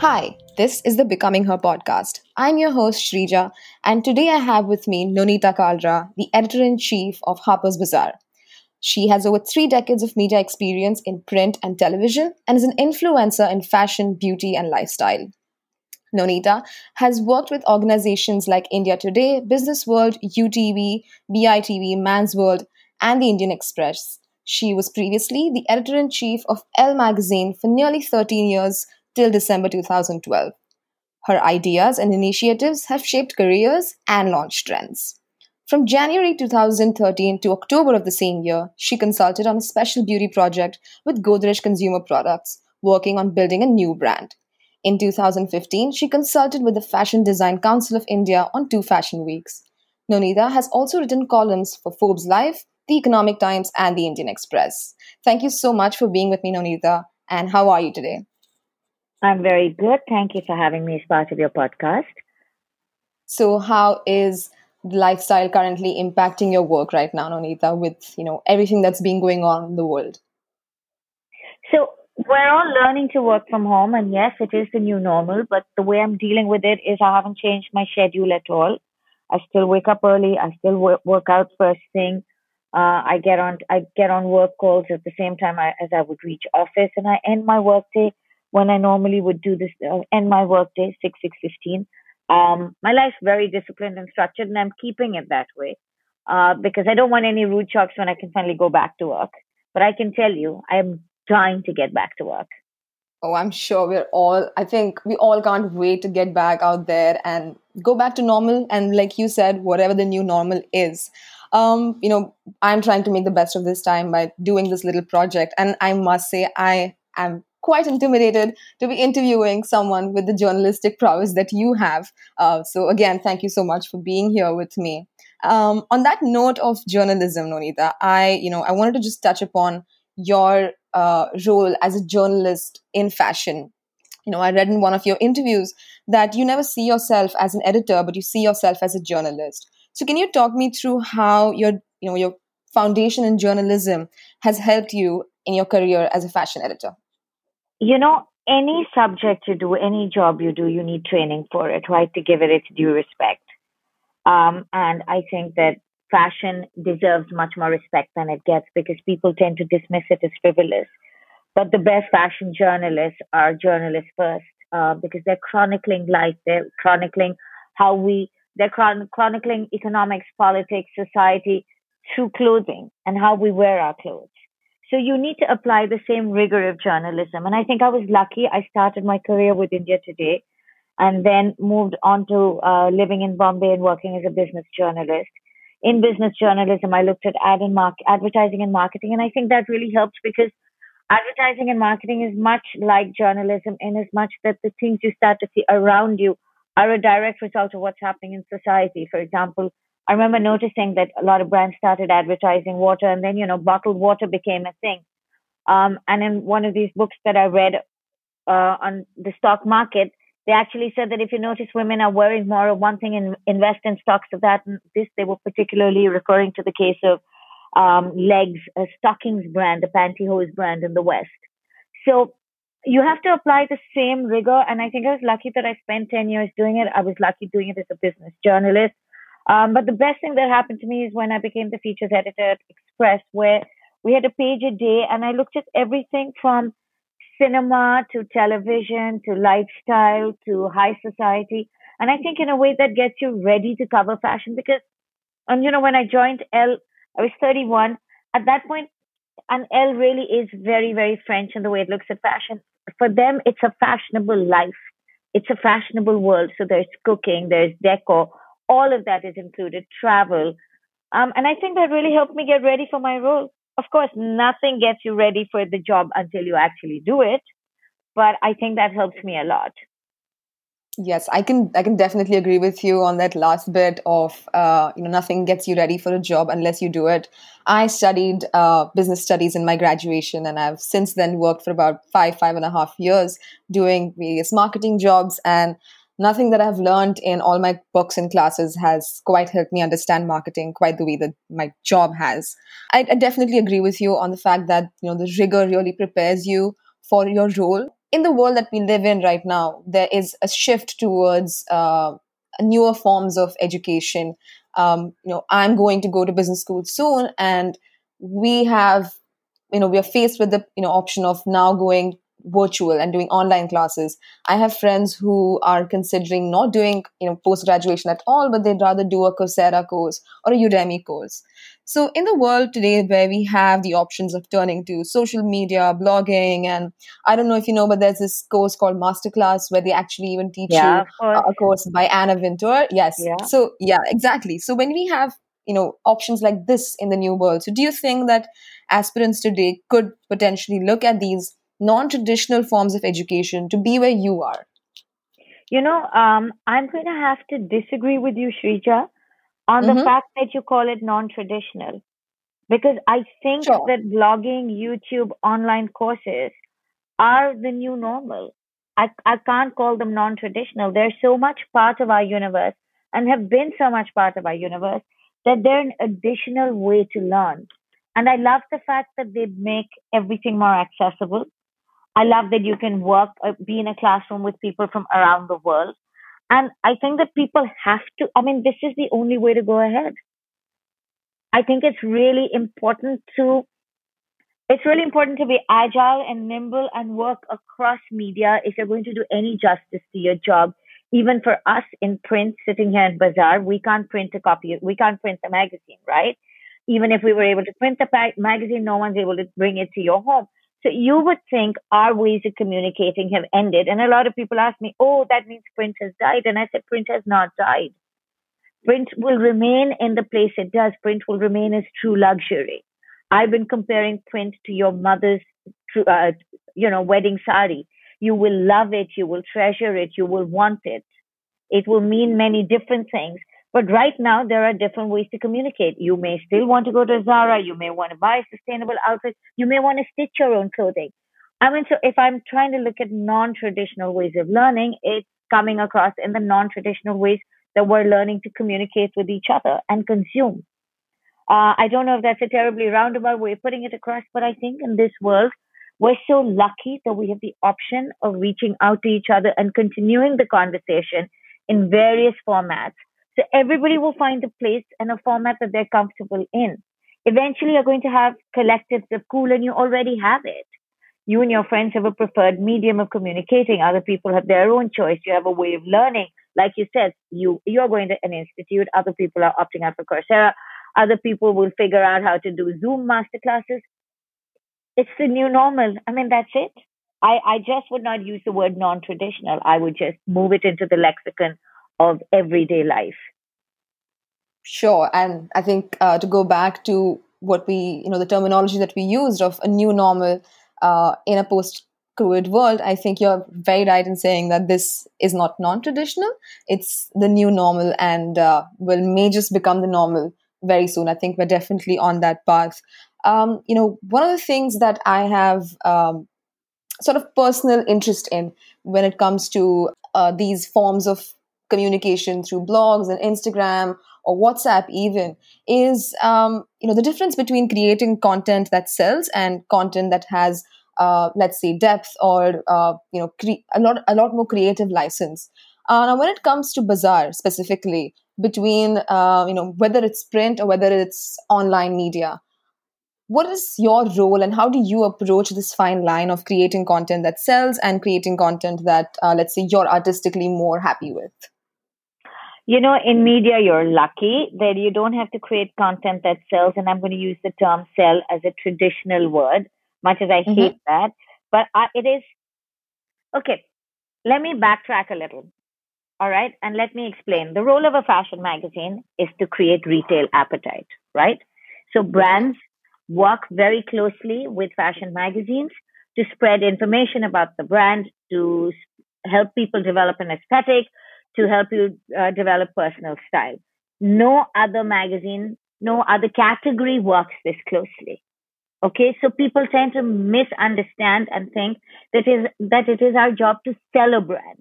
Hi, this is the Becoming Her podcast. I'm your host, Shrija, and today I have with me Nonita Kalra, the editor in chief of Harper's Bazaar. She has over three decades of media experience in print and television and is an influencer in fashion, beauty, and lifestyle. Nonita has worked with organizations like India Today, Business World, UTV, BITV, Man's World, and the Indian Express. She was previously the editor in chief of Elle magazine for nearly 13 years till December 2012. Her ideas and initiatives have shaped careers and launched trends. From January 2013 to October of the same year, she consulted on a special beauty project with Godrej Consumer Products, working on building a new brand. In 2015, she consulted with the Fashion Design Council of India on two fashion weeks. Nonita has also written columns for Forbes Life, The Economic Times, and The Indian Express. Thank you so much for being with me, Nonita. And how are you today? I'm very good. Thank you for having me as part of your podcast. So, how is lifestyle currently impacting your work right now, Nonita, with you know everything that's been going on in the world? So, we're all learning to work from home, and yes, it is the new normal. But the way I'm dealing with it is I haven't changed my schedule at all. I still wake up early. I still work, work out first thing. Uh, I get on I get on work calls at the same time I, as I would reach office, and I end my workday when I normally would do this uh, end my workday six six fifteen. Um, my life's very disciplined and structured, and I'm keeping it that way uh, because I don't want any rude shocks when I can finally go back to work. But I can tell you, I am trying to get back to work. Oh, I'm sure we're all, I think we all can't wait to get back out there and go back to normal. And like you said, whatever the new normal is. Um, you know, I'm trying to make the best of this time by doing this little project. And I must say, I am quite intimidated to be interviewing someone with the journalistic prowess that you have. Uh, so, again, thank you so much for being here with me. Um, on that note of journalism, Nonita, I, you know, I wanted to just touch upon your uh, role as a journalist in fashion. You know, I read in one of your interviews that you never see yourself as an editor, but you see yourself as a journalist. So, can you talk me through how your, you know, your foundation in journalism has helped you in your career as a fashion editor? You know, any subject you do, any job you do, you need training for it, right? To give it its due respect. Um, and I think that fashion deserves much more respect than it gets because people tend to dismiss it as frivolous. But the best fashion journalists are journalists first uh, because they're chronicling life, they're chronicling how we, they're chron- chronicling economics, politics, society through clothing and how we wear our clothes. So you need to apply the same rigor of journalism. And I think I was lucky. I started my career with India Today and then moved on to uh, living in Bombay and working as a business journalist in business journalism, I looked at ad and mark, advertising and marketing, and I think that really helped because advertising and marketing is much like journalism in as much that the things you start to see around you are a direct result of what's happening in society. For example, I remember noticing that a lot of brands started advertising water, and then you know bottled water became a thing. Um, and in one of these books that I read uh, on the stock market, they actually said that if you notice women are wearing more of one thing and invest in stocks of that and this, they were particularly referring to the case of um, L'eggs, a stockings brand, a pantyhose brand in the West. So you have to apply the same rigor. And I think I was lucky that I spent 10 years doing it. I was lucky doing it as a business journalist. Um, but the best thing that happened to me is when I became the features editor at Express, where we had a page a day and I looked at everything from cinema to television to lifestyle to high society. And I think in a way that gets you ready to cover fashion because, and you know, when I joined Elle, I was 31. At that point, and Elle really is very, very French in the way it looks at fashion. For them, it's a fashionable life. It's a fashionable world. So there's cooking, there's decor, all of that is included, travel. Um, and I think that really helped me get ready for my role of course, nothing gets you ready for the job until you actually do it. But I think that helps me a lot. Yes, I can. I can definitely agree with you on that last bit of uh, you know nothing gets you ready for a job unless you do it. I studied uh, business studies in my graduation, and I've since then worked for about five five and a half years doing various marketing jobs. And nothing that I've learned in all my books and classes has quite helped me understand marketing quite the way that my job has. I, I definitely agree with you on the fact that you know the rigor really prepares you for your role. in the world that we live in right now, there is a shift towards uh, newer forms of education. Um, you know, I'm going to go to business school soon, and we have, you know, we are faced with the you know option of now going virtual and doing online classes. I have friends who are considering not doing, you know, post graduation at all, but they'd rather do a Coursera course or a Udemy course. So in the world today where we have the options of turning to social media, blogging, and I don't know if you know, but there's this course called Masterclass where they actually even teach Yeah, you a course by Anna Wintour. Yes. Yeah. So yeah, exactly. So when we have you know options like this in the new world, so do you think that aspirants today could potentially look at these non-traditional forms of education to be where you are? You know, um, I'm going to have to disagree with you, Shrija, on the Mm-hmm. fact that you call it non-traditional. Because I think Sure. that blogging, YouTube, online courses are the new normal. I, I can't call them non traditional. They're so much part of our universe and have been so much part of our universe that they're an additional way to learn. And I love the fact that they make everything more accessible. I love that you can work, uh, be in a classroom with people from around the world. And I think that people have to, I mean, this is the only way to go ahead. I think it's really important to it's really important to be agile and nimble and work across media if you're going to do any justice to your job. Even for us in print, sitting here in Bazaar, we can't print a copy, we can't print the magazine, right? Even if we were able to print the magazine, no one's able to bring it to your home. So you would think our ways of communicating have ended. And a lot of people ask me, oh, that means print has died. And I said, print has not died. Print will remain in the place it does. Print will remain as true luxury. I've been comparing print to your mother's, uh, you know, wedding sari. You will love it. You will treasure it. You will want it. It will mean many different things. But right now, there are different ways to communicate. You may still want to go to Zara. You may want to buy sustainable outfits. You may want to stitch your own clothing. I mean, so if I'm trying to look at non-traditional ways of learning, it's coming across in the non-traditional ways that we're learning to communicate with each other and consume. Uh, I don't know if that's a terribly roundabout way of putting it across, but I think in this world, we're so lucky that we have the option of reaching out to each other and continuing the conversation in various formats. So everybody will find a place and a format that they're comfortable in. Eventually, you're going to have collectives of cool, and you already have it. You and your friends have a preferred medium of communicating. Other people have their own choice. You have a way of learning. Like you said, you you're going to an institute. Other people are opting out for Coursera. Other people will figure out how to do Zoom masterclasses. It's the new normal. I mean, that's it. I, I just would not use the word non traditional. I would just move it into the lexicon of everyday life. Sure. And I think uh, to go back to what we, you know, the terminology that we used of a new normal uh, in a post COVID world, I think you're very right in saying that this is not non traditional. It's the new normal and uh, will may just become the normal very soon. I think we're definitely on that path. Um, you know, one of the things that I have um, sort of personal interest in when it comes to uh, these forms of communication through blogs and Instagram or WhatsApp even is um, you know the difference between creating content that sells and content that has uh, let's say depth or uh, you know cre- a lot a lot more creative license. Uh, now, when it comes to Bazaar specifically, between uh, you know whether it's print or whether it's online media, what is your role and how do you approach this fine line of creating content that sells and creating content that uh, let's say you're artistically more happy with? You know, in media, you're lucky that you don't have to create content that sells. And I'm going to use the term sell as a traditional word, much as I Mhm. hate that. But I, it is okay. Let me backtrack a little. All right. And let me explain. The role of a fashion magazine is to create retail appetite, right? So brands work very closely with fashion magazines to spread information about the brand, to help people develop an aesthetic, to help you uh, develop personal style. No other magazine, no other category works this closely. Okay, so people tend to misunderstand and think that is that it is our job to sell a brand.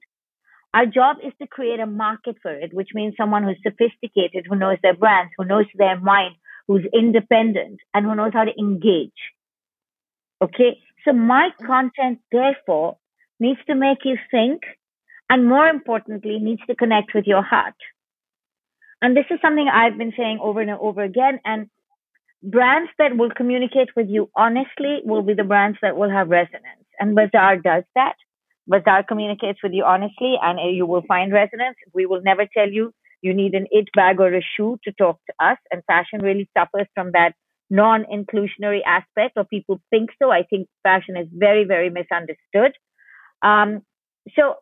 Our job is to create a market for it, which means someone who's sophisticated, who knows their brands, who knows their mind, who's independent, and who knows how to engage. Okay, so my content, therefore, needs to make you think, and more importantly, needs to connect with your heart. And this is something I've been saying over and over again. And brands that will communicate with you honestly will be the brands that will have resonance. And Bazaar does that. Bazaar communicates with you honestly and you will find resonance. We will never tell you you need an it bag or a shoe to talk to us. And fashion really suffers from that non inclusionary aspect, or people think so. I think fashion is very, very misunderstood. Um, so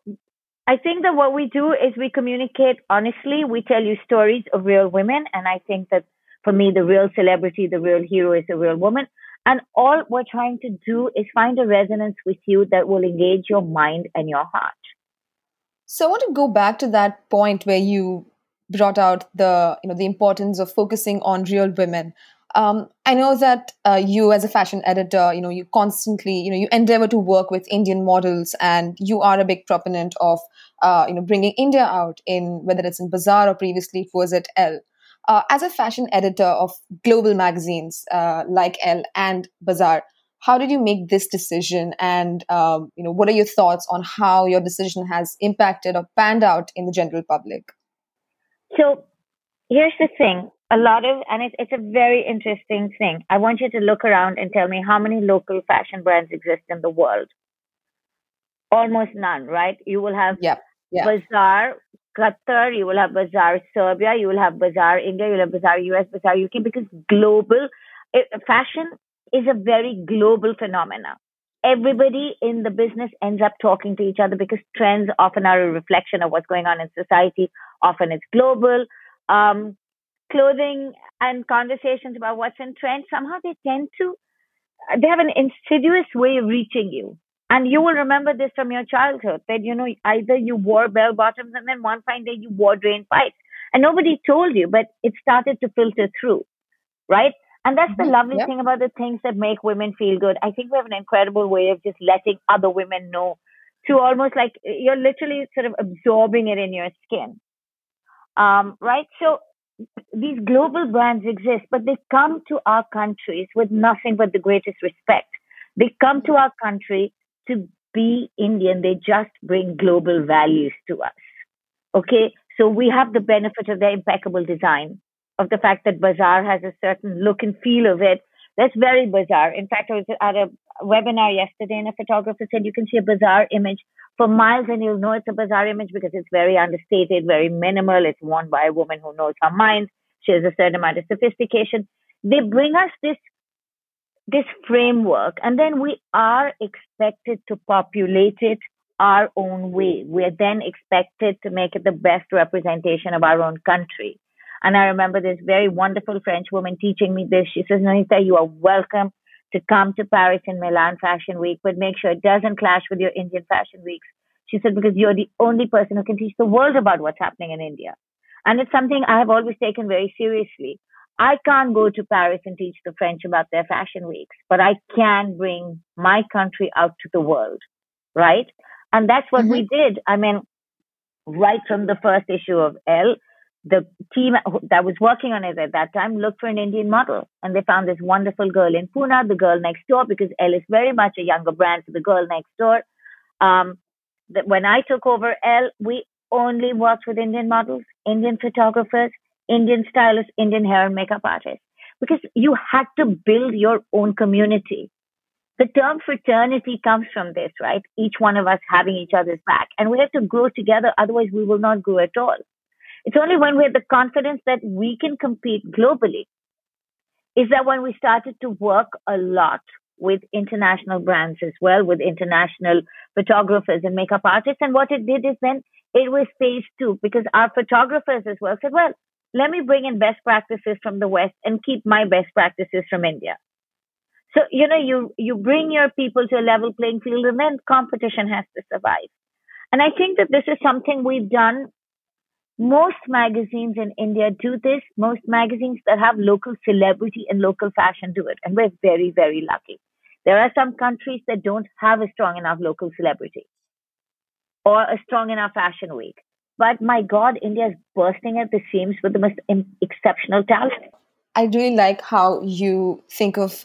I think that what we do is we communicate honestly. We tell you stories of real women. And I think that for me, the real celebrity, the real hero is a real woman. And all we're trying to do is find a resonance with you that will engage your mind and your heart. So I want to go back to that point where you brought out the you know the importance of focusing on real women. Um, I know that uh, you, as a fashion editor, you know you constantly you know you endeavor to work with Indian models, and you are a big proponent of uh, you know bringing India out in whether it's in Bazaar or previously it was at Elle. Uh, as a fashion editor of global magazines uh, like Elle and Bazaar, how did you make this decision, and um, you know what are your thoughts on how your decision has impacted or panned out in the general public? So here's the thing a lot of and it's, it's a very interesting thing. I want you to look around and tell me how many local fashion brands exist in the world. Almost none right? You will have yeah, bazaar qatar you will have bazaar serbia you will have bazaar india you will have bazaar us bazaar uk because global it, fashion is a very global phenomena. Everybody in the business ends up talking to each other because trends often are a reflection of what's going on in society often it's global. Um, clothing and conversations about what's in trend, somehow they tend to, they have an insidious way of reaching you. And you will remember this from your childhood that, you know, either you wore bell bottoms and then one fine day you wore drain pipes. And nobody told you, but it started to filter through, right? And that's the mm-hmm. lovely yep. thing about the things that make women feel good. I think we have an incredible way of just letting other women know to almost like you're literally sort of absorbing it in your skin. Um, right? So these global brands exist, but they come to our countries with nothing but the greatest respect. They come to our country to be Indian. They just bring global values to us. Okay. So we have the benefit of their impeccable design, of the fact that Bazaar has a certain look and feel of it. That's very Bazaar. In fact, I was at a webinar yesterday and a photographer said you can see a Bazaar image for miles and you'll know it's a Bazaar image because it's very understated, very minimal. It's worn by a woman who knows her mind. She has a certain amount of sophistication. They bring us this this framework and then we are expected to populate it our own way. We're then expected to make it the best representation of our own country. And I remember this very wonderful French woman teaching me this. She says, Nonita, you are welcome to come to Paris and Milan Fashion Week, but make sure it doesn't clash with your Indian Fashion Weeks. She said, because you're the only person who can teach the world about what's happening in India. And it's something I have always taken very seriously. I can't go to Paris and teach the French about their fashion weeks, but I can bring my country out to the world, right? And that's what mm-hmm. we did. I mean, right from the first issue of Elle, the team that was working on it at that time looked for an Indian model and they found this wonderful girl in Pune, the girl next door, because Elle is very much a younger brand, the girl next door. Um, that when I took over Elle, we only worked with Indian models, Indian photographers, Indian stylists, Indian hair and makeup artists, because you had to build your own community. The term fraternity comes from this, right? Each one of us having each other's back. And we have to grow together, otherwise, we will not grow at all. It's only when we have the confidence that we can compete globally is that when we started to work a lot with international brands as well, with international photographers and makeup artists. And what it did is then it was phase two because our photographers as well said, well, let me bring in best practices from the West and keep my best practices from India. So, you know, you, you bring your people to a level playing field and then competition has to survive. And I think that this is something we've done. Most magazines in India do this. Most magazines that have local celebrity and local fashion do it. And we're very, very lucky. There are some countries that don't have a strong enough local celebrity or a strong enough fashion week. But my God, India is bursting at the seams with the most exceptional talent. I really like how you think of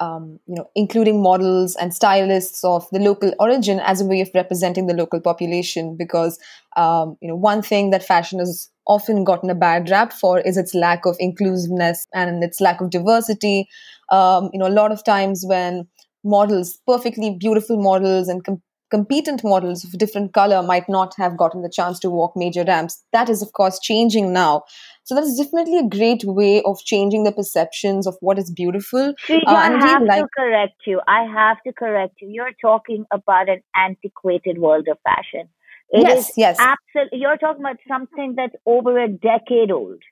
um, you know, including models and stylists of the local origin as a way of representing the local population. Because um, you know, one thing that fashion has often gotten a bad rap for is its lack of inclusiveness and its lack of diversity. Um, you know, a lot of times when models, perfectly beautiful models and com- competent models of different color might not have gotten the chance to walk major ramps. That is, of course, changing now. So that is definitely a great way of changing the perceptions of what is beautiful. Uh, I have like- to correct you. I have to correct you. You're talking about an antiquated world of fashion. It yes, yes. Absolutely. You're talking about something that's over a decade old,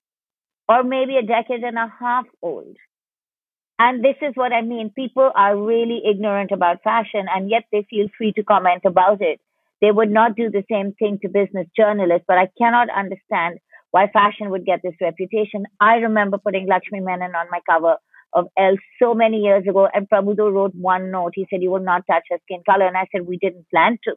or maybe a decade and a half old. And this is what I mean. People are really ignorant about fashion, and yet they feel free to comment about it. They would not do the same thing to business journalists, but I cannot understand why fashion would get this reputation. I remember putting Lakshmi Menon on my cover of Elle so many years ago, and Prabuddha wrote one note. He said, You will not touch her skin color. And I said, We didn't plan to.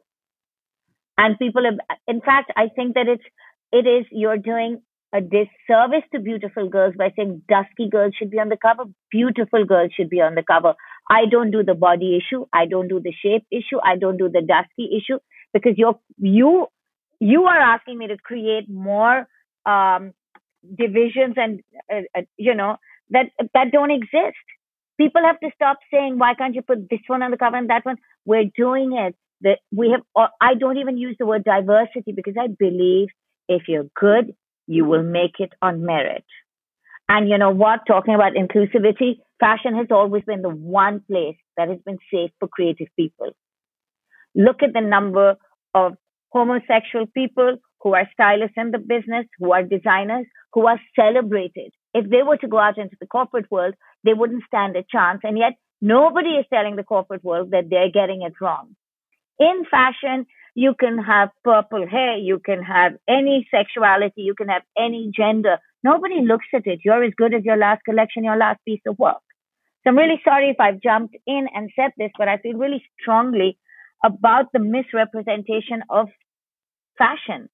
And people have, in fact, I think that it's, it is, you're doing a disservice to beautiful girls by saying dusky girls should be on the cover, beautiful girls should be on the cover. I don't do the body issue. I don't do the shape issue. I don't do the dusky issue because you're, you, you are asking me to create more um, divisions and uh, uh, you know that that don't exist. People have to stop saying, "Why can't you put this one on the cover and that one?" We're doing it. That we have. Uh, I don't even use the word diversity because I believe if you're good, you will make it on merit. And you know what? Talking about inclusivity, fashion has always been the one place that has been safe for creative people. Look at the number of homosexual people who are stylists in the business, who are designers, who are celebrated. If they were to go out into the corporate world, they wouldn't stand a chance. And yet nobody is telling the corporate world that they're getting it wrong. In fashion, you can have purple hair, you can have any sexuality, you can have any gender. Nobody looks at it. You're as good as your last collection, your last piece of work. So I'm really sorry if I've jumped in and said this, but I feel really strongly about the misrepresentation of fashion.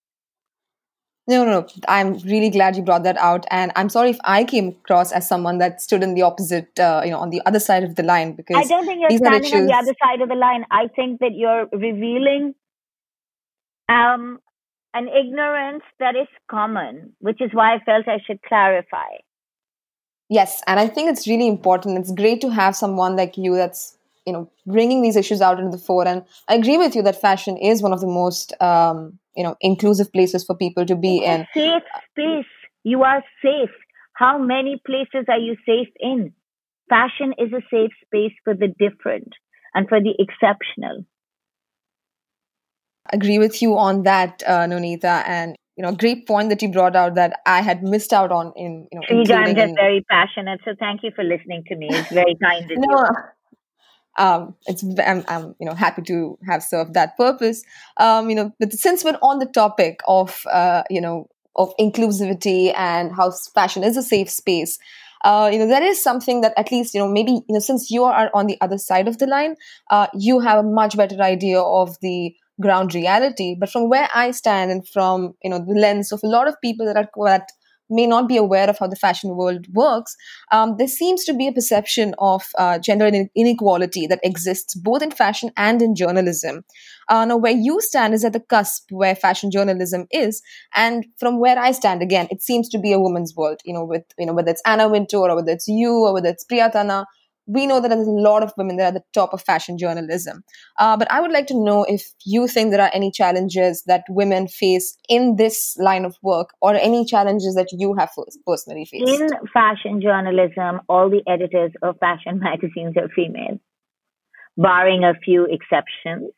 No, no, no. I'm really glad you brought that out, and I'm sorry if I came across as someone that stood in the opposite, uh, you know, on the other side of the line. Because I don't think you're standing on the other side of the line. I think that you're revealing um, an ignorance that is common, which is why I felt I should clarify. Yes, and I think it's really important. It's great to have someone like you that's you know bringing these issues out into the fore. And I agree with you that fashion is one of the most um, you know inclusive places for people to be in safe space. You are safe. How many places are you safe in? Fashion is a safe space for the different and for the exceptional. Agree with you on that uh, nonita and you know great point that you brought out that i had missed out on in you know i'm just in... very passionate so thank you for listening to me. It's very kind of no, you um, it's I'm, I'm, you know happy to have served that purpose. Um, you know, but since we're on the topic of uh, you know of inclusivity and how fashion is a safe space, uh, you know that is something that at least you know maybe you know since you are on the other side of the line, uh, you have a much better idea of the ground reality. But from where I stand and from you know the lens of a lot of people that are that may not be aware of how the fashion world works, um, there seems to be a perception of uh, gender inequality that exists both in fashion and in journalism. Uh, now, where you stand is at the cusp where fashion journalism is, and from where I stand, again, it seems to be a woman's world. You know, with you know whether it's Anna Wintour or whether it's you or whether it's Priya Tanna we know that there's a lot of women that are at the top of fashion journalism. Uh, but I would like to know if you think there are any challenges that women face in this line of work or any challenges that you have personally faced. In fashion journalism, all the editors of fashion magazines are female, barring a few exceptions.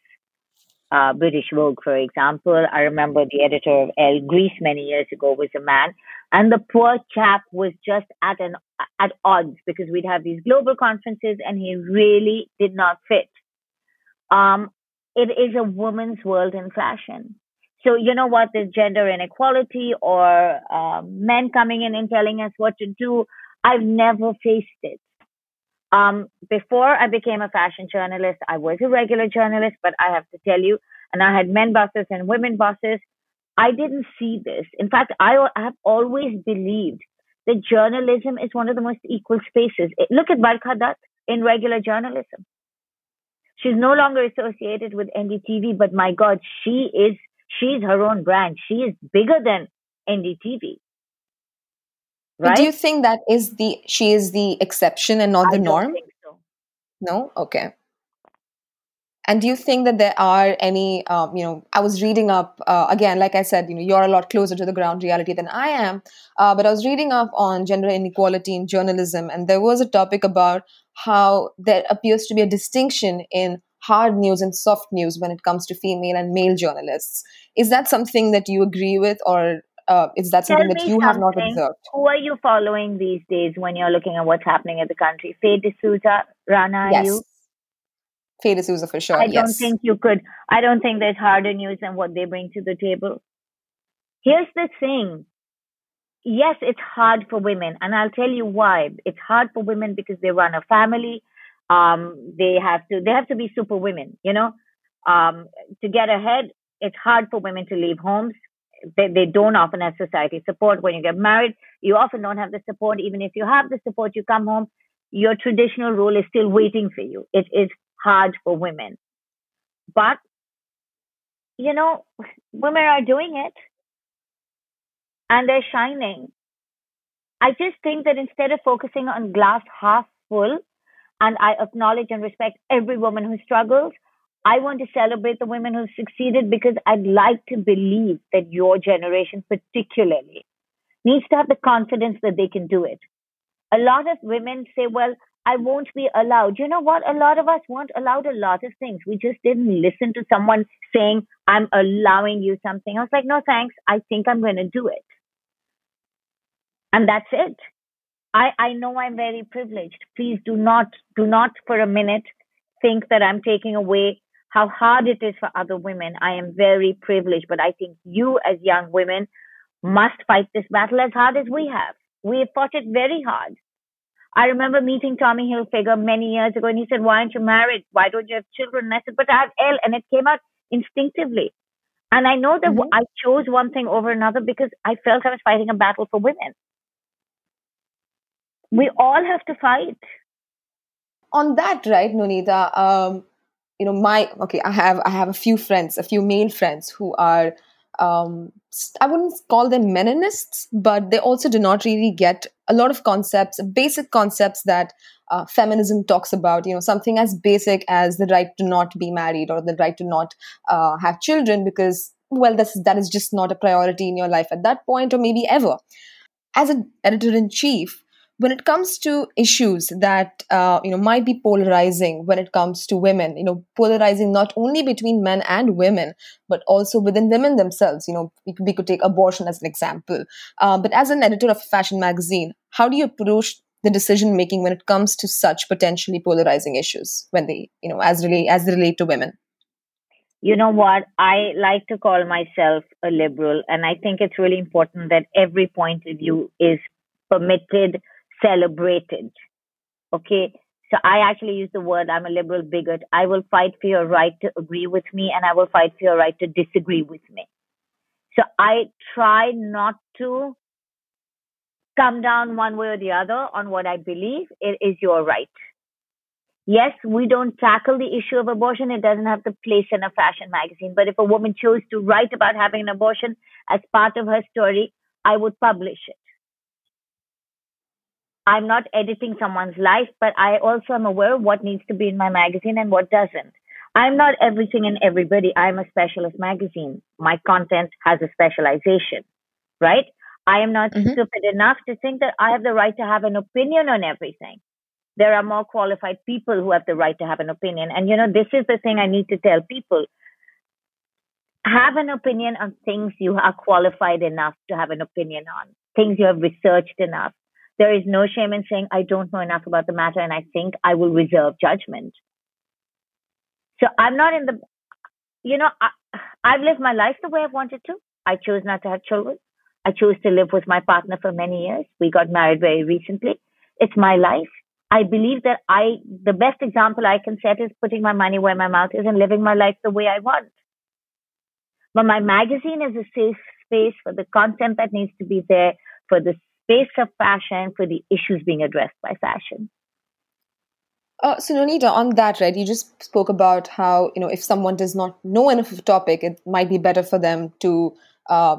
Uh, British Vogue, for example. I remember the editor of Elle Greece many years ago was a man. And the poor chap was just at an at odds because we'd have these global conferences and he really did not fit. Um, it is a woman's world in fashion. So you know what? There's gender inequality or uh, men coming in and telling us what to do. I've never faced it. Um, before I became a fashion journalist, I was a regular journalist, but I have to tell you, and I had men bosses and women bosses. I didn't see this. In fact, I have always believed that journalism is one of the most equal spaces. Look at Barkha Dutt. in regular journalism. She's no longer associated with NDTV, but my God, she is, she's her own brand. She is bigger than NDTV. Right? do you think that is the, she is the exception and not the norm? So. No? Okay. And do you think that there are any, um, you know, I was reading up, uh, again, like I said, you know, you're a lot closer to the ground reality than I am, uh, but I was reading up on gender inequality in journalism, and there was a topic about how there appears to be a distinction in hard news and soft news when it comes to female and male journalists. Is that something that you agree with, or uh, is that something that you have not observed? Who are you following these days when you're looking at what's happening in the country? Faye D'Souza, Rana, yes. you? Faye D'Souza for sure. I yes. don't think you could. I don't think there's harder news than what they bring to the table. Here's the thing. Yes, it's hard for women, and I'll tell you why. It's hard for women because they run a family. Um, they have to. They have to be super women. You know, um, to get ahead. It's hard for women to leave homes. They, they don't often have society support. When you get married, you often don't have the support. Even if you have the support, you come home, your traditional role is still waiting for you. It is hard for women. But, you know, women are doing it and they're shining. I just think that instead of focusing on glass half full, and I acknowledge and respect every woman who struggles, I want to celebrate the women who've succeeded because I'd like to believe that your generation, particularly, needs to have the confidence that they can do it. A lot of women say, well, I won't be allowed. You know what? A lot of us weren't allowed a lot of things. We just didn't listen to someone saying, I'm allowing you something. I was like, no, thanks. I think I'm going to do it. And that's it. I, I know I'm very privileged. Please do not, do not for a minute think that I'm taking away how hard it is for other women. I am very privileged, but I think you as young women must fight this battle as hard as we have. We have fought it very hard. I remember meeting Tommy Hilfiger many years ago and he said, Why aren't you married? Why don't you have children? And I said, But I have Elle. And it came out instinctively. And I know that mm-hmm. I chose one thing over another because I felt I was fighting a battle for women. We all have to fight. On that, right, Nonita, um, you know, my okay, I have I have a few friends, a few male friends who are um, I wouldn't call them meninists, but they also do not really get a lot of concepts, basic concepts that uh, feminism talks about. You know, something as basic as the right to not be married or the right to not uh, have children, because well, that's that is just not a priority in your life at that point, or maybe ever. As an editor in chief, when it comes to issues that uh, you know might be polarizing when it comes to women you know polarizing not only between men and women but also within women themselves you know we could, we could take abortion as an example. Uh, but as an editor of a fashion magazine how do you approach the decision making when it comes to such potentially polarizing issues when they you know as relate as they relate to women? You know what? I like to call myself a liberal and i think it's really important that every point of view is permitted celebrated. Okay. So I actually use the word I'm a liberal bigot. I will fight for your right to agree with me and I will fight for your right to disagree with me. So I try not to come down one way or the other on what I believe. It is your right. Yes, we don't tackle the issue of abortion. It doesn't have the place in a fashion magazine. But if a woman chose to write about having an abortion as part of her story, I would publish it. I'm not editing someone's life, but I also am aware of what needs to be in my magazine and what doesn't. I'm not everything and everybody. I'm a specialist magazine. My content has a specialization, right? I am not mm-hmm. stupid enough to think that I have the right to have an opinion on everything. There are more qualified people who have the right to have an opinion. And, you know, this is the thing I need to tell people. Have an opinion on things you are qualified enough to have an opinion on, things you have researched enough there is no shame in saying, I don't know enough about the matter and I think I will reserve judgment. So I'm not in the, you know, I, I've lived my life the way I've wanted to. I chose not to have children. I chose to live with my partner for many years. We got married very recently. It's my life. I believe that I, the best example I can set is putting my money where my mouth is and living my life the way I want. But my magazine is a safe space for the content that needs to be there, for the space of fashion for the issues being addressed by fashion. Uh, so, Nonita, on that, right, you just spoke about how, you know, if someone does not know enough of a topic, it might be better for them to, uh,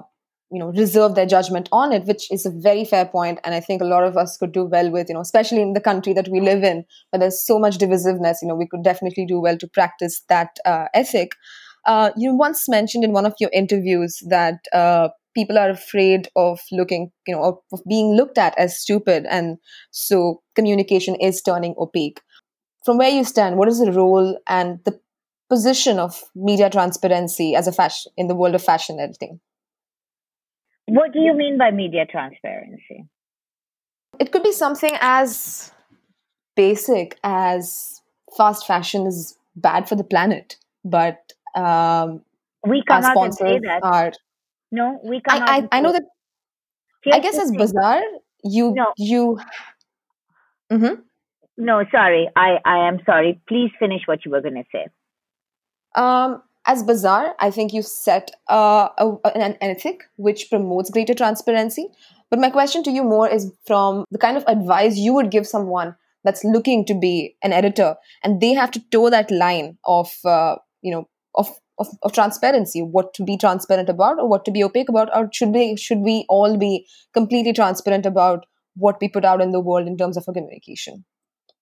you know, reserve their judgment on it, which is a very fair point. And I think a lot of us could do well with, you know, especially in the country that we live in, where there's so much divisiveness, you know, we could definitely do well to practice that uh, ethic. Uh, you once mentioned in one of your interviews that uh, people are afraid of looking, you know, of being looked at as stupid. And so communication is turning opaque from where you stand, what is the role and the position of media transparency as a fashion in the world of fashion editing? What do you mean by media transparency? It could be something as basic as fast fashion is bad for the planet, but um, we come out and say that. Are, no, we come I, out. I, I know that. I guess as Bazaar, you no. you. Mm-hmm. No, sorry. I, I am sorry. Please finish what you were going to say. Um, as Bazaar, I think you set uh, a, an ethic which promotes greater transparency. But my question to you more is from the kind of advice you would give someone that's looking to be an editor and they have to toe that line of, uh, you know, of, of, of transparency, what to be transparent about or what to be opaque about, or should we, should we all be completely transparent about what we put out in the world in terms of a communication?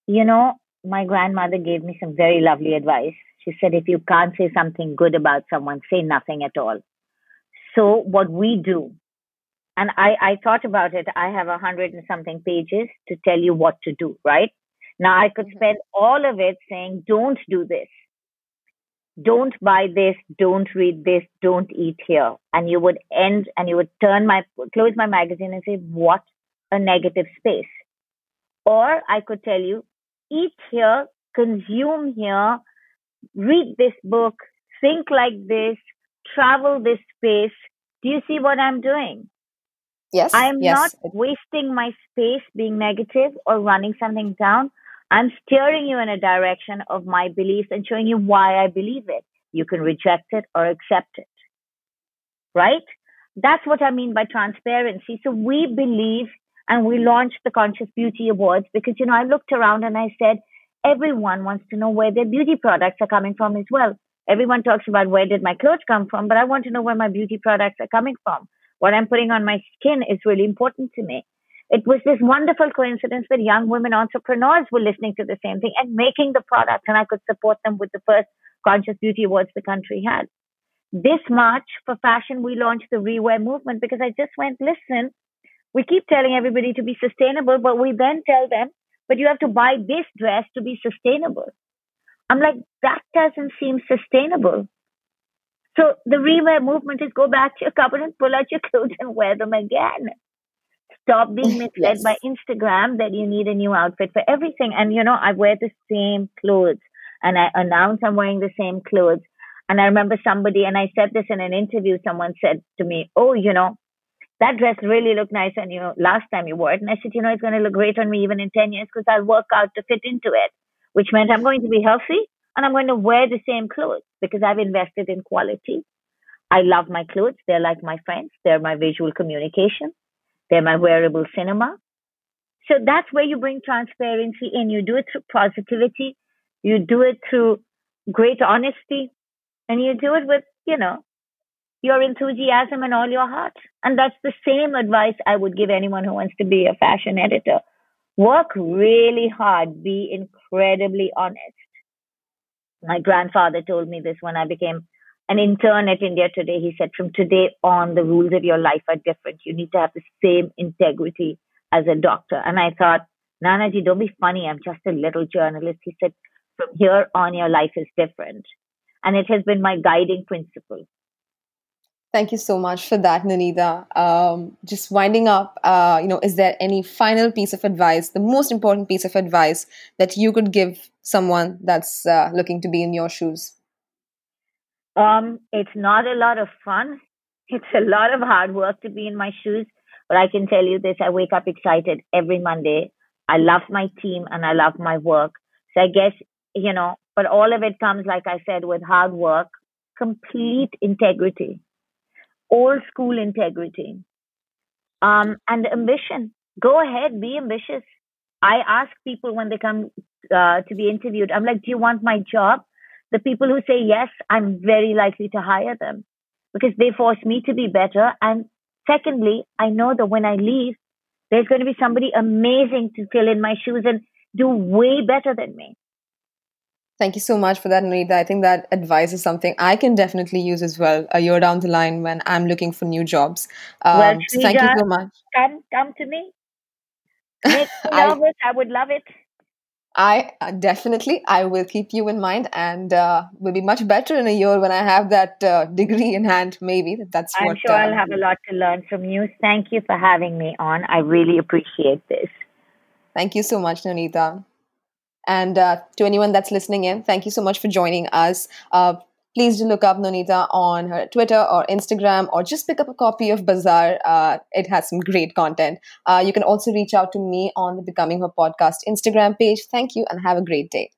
You know, my grandmother gave me some very lovely advice. She said, if you can't say something good about someone, say nothing at all. So what we do, and I, I thought about it, I have a hundred and something pages to tell you what to do, right? Now I could mm-hmm. spend all of it saying, don't do this. Don't buy this, don't read this, don't eat here. And you would end and you would turn my, close my magazine and say, what a negative space. Or I could tell you, eat here, consume here, read this book, think like this, travel this space. Do you see what I'm doing? Yes. I'm yes. not wasting my space being negative or running something down. I'm steering you in a direction of my beliefs and showing you why I believe it. You can reject it or accept it. Right? That's what I mean by transparency. So we believe and we launched the Conscious Beauty Awards because, you know, I looked around and I said, everyone wants to know where their beauty products are coming from as well. Everyone talks about where did my clothes come from, but I want to know where my beauty products are coming from. What I'm putting on my skin is really important to me. It was this wonderful coincidence that young women entrepreneurs were listening to the same thing and making the products, and I could support them with the first Conscious Beauty Awards the country had. This March for fashion, we launched the Rewear movement because I just went, listen, we keep telling everybody to be sustainable, but we then tell them, but you have to buy this dress to be sustainable. I'm like, that doesn't seem sustainable. So the rewear movement is go back to your cupboard and pull out your clothes and wear them again. Stop being misled yes. by Instagram that you need a new outfit for everything. And you know, I wear the same clothes and I announce I'm wearing the same clothes. And I remember somebody, and I said this in an interview, someone said to me, Oh, you know, that dress really looked nice on you last time you wore it. And I said, you know, it's going to look great on me even in 10 years because I'll work out to fit into it, which meant I'm going to be healthy and I'm going to wear the same clothes because I've invested in quality. I love my clothes. They're like my friends. They're my visual communication. They're my wearable cinema. So that's where you bring transparency in. You do it through positivity. You do it through great honesty and you do it with, you know, your enthusiasm and all your heart. And that's the same advice I would give anyone who wants to be a fashion editor. Work really hard, be incredibly honest. My grandfather told me this when I became an intern at India Today. He said, from today on, the rules of your life are different. You need to have the same integrity as a doctor. And I thought, Nanaji, don't be funny. I'm just a little journalist. He said, from here on, your life is different. And it has been my guiding principle. Thank you so much for that, Nonita. Um, just winding up, uh, you know, is there any final piece of advice, the most important piece of advice that you could give someone that's uh, looking to be in your shoes? Um, it's not a lot of fun. It's a lot of hard work to be in my shoes, but I can tell you this: I wake up excited every Monday. I love my team and I love my work. So I guess you know, but all of it comes, like I said, with hard work, complete integrity old school integrity um, and ambition. Go ahead, be ambitious. I ask people when they come uh, to be interviewed, I'm like, do you want my job? The people who say yes, I'm very likely to hire them because they force me to be better. And secondly, I know that when I leave, there's going to be somebody amazing to fill in my shoes and do way better than me. Thank you so much for that, Narita. I think that advice is something I can definitely use as well a year down the line when I'm looking for new jobs. Um, well, so thank you so much. Come, come to me. Make me nervous. I, I would love it. I uh, definitely I will keep you in mind, and uh, will be much better in a year when I have that uh, degree in hand. Maybe that's I'm what. sure I'll uh, have a lot to learn from you. Thank you for having me on. I really appreciate this. Thank you so much, Nonita. And uh, to anyone that's listening in, thank you so much for joining us. Uh, please do look up Nonita on her Twitter or Instagram, or just pick up a copy of Bazaar. Uh, it has some great content. Uh, you can also reach out to me on the Becoming Her podcast Instagram page. Thank you and have a great day.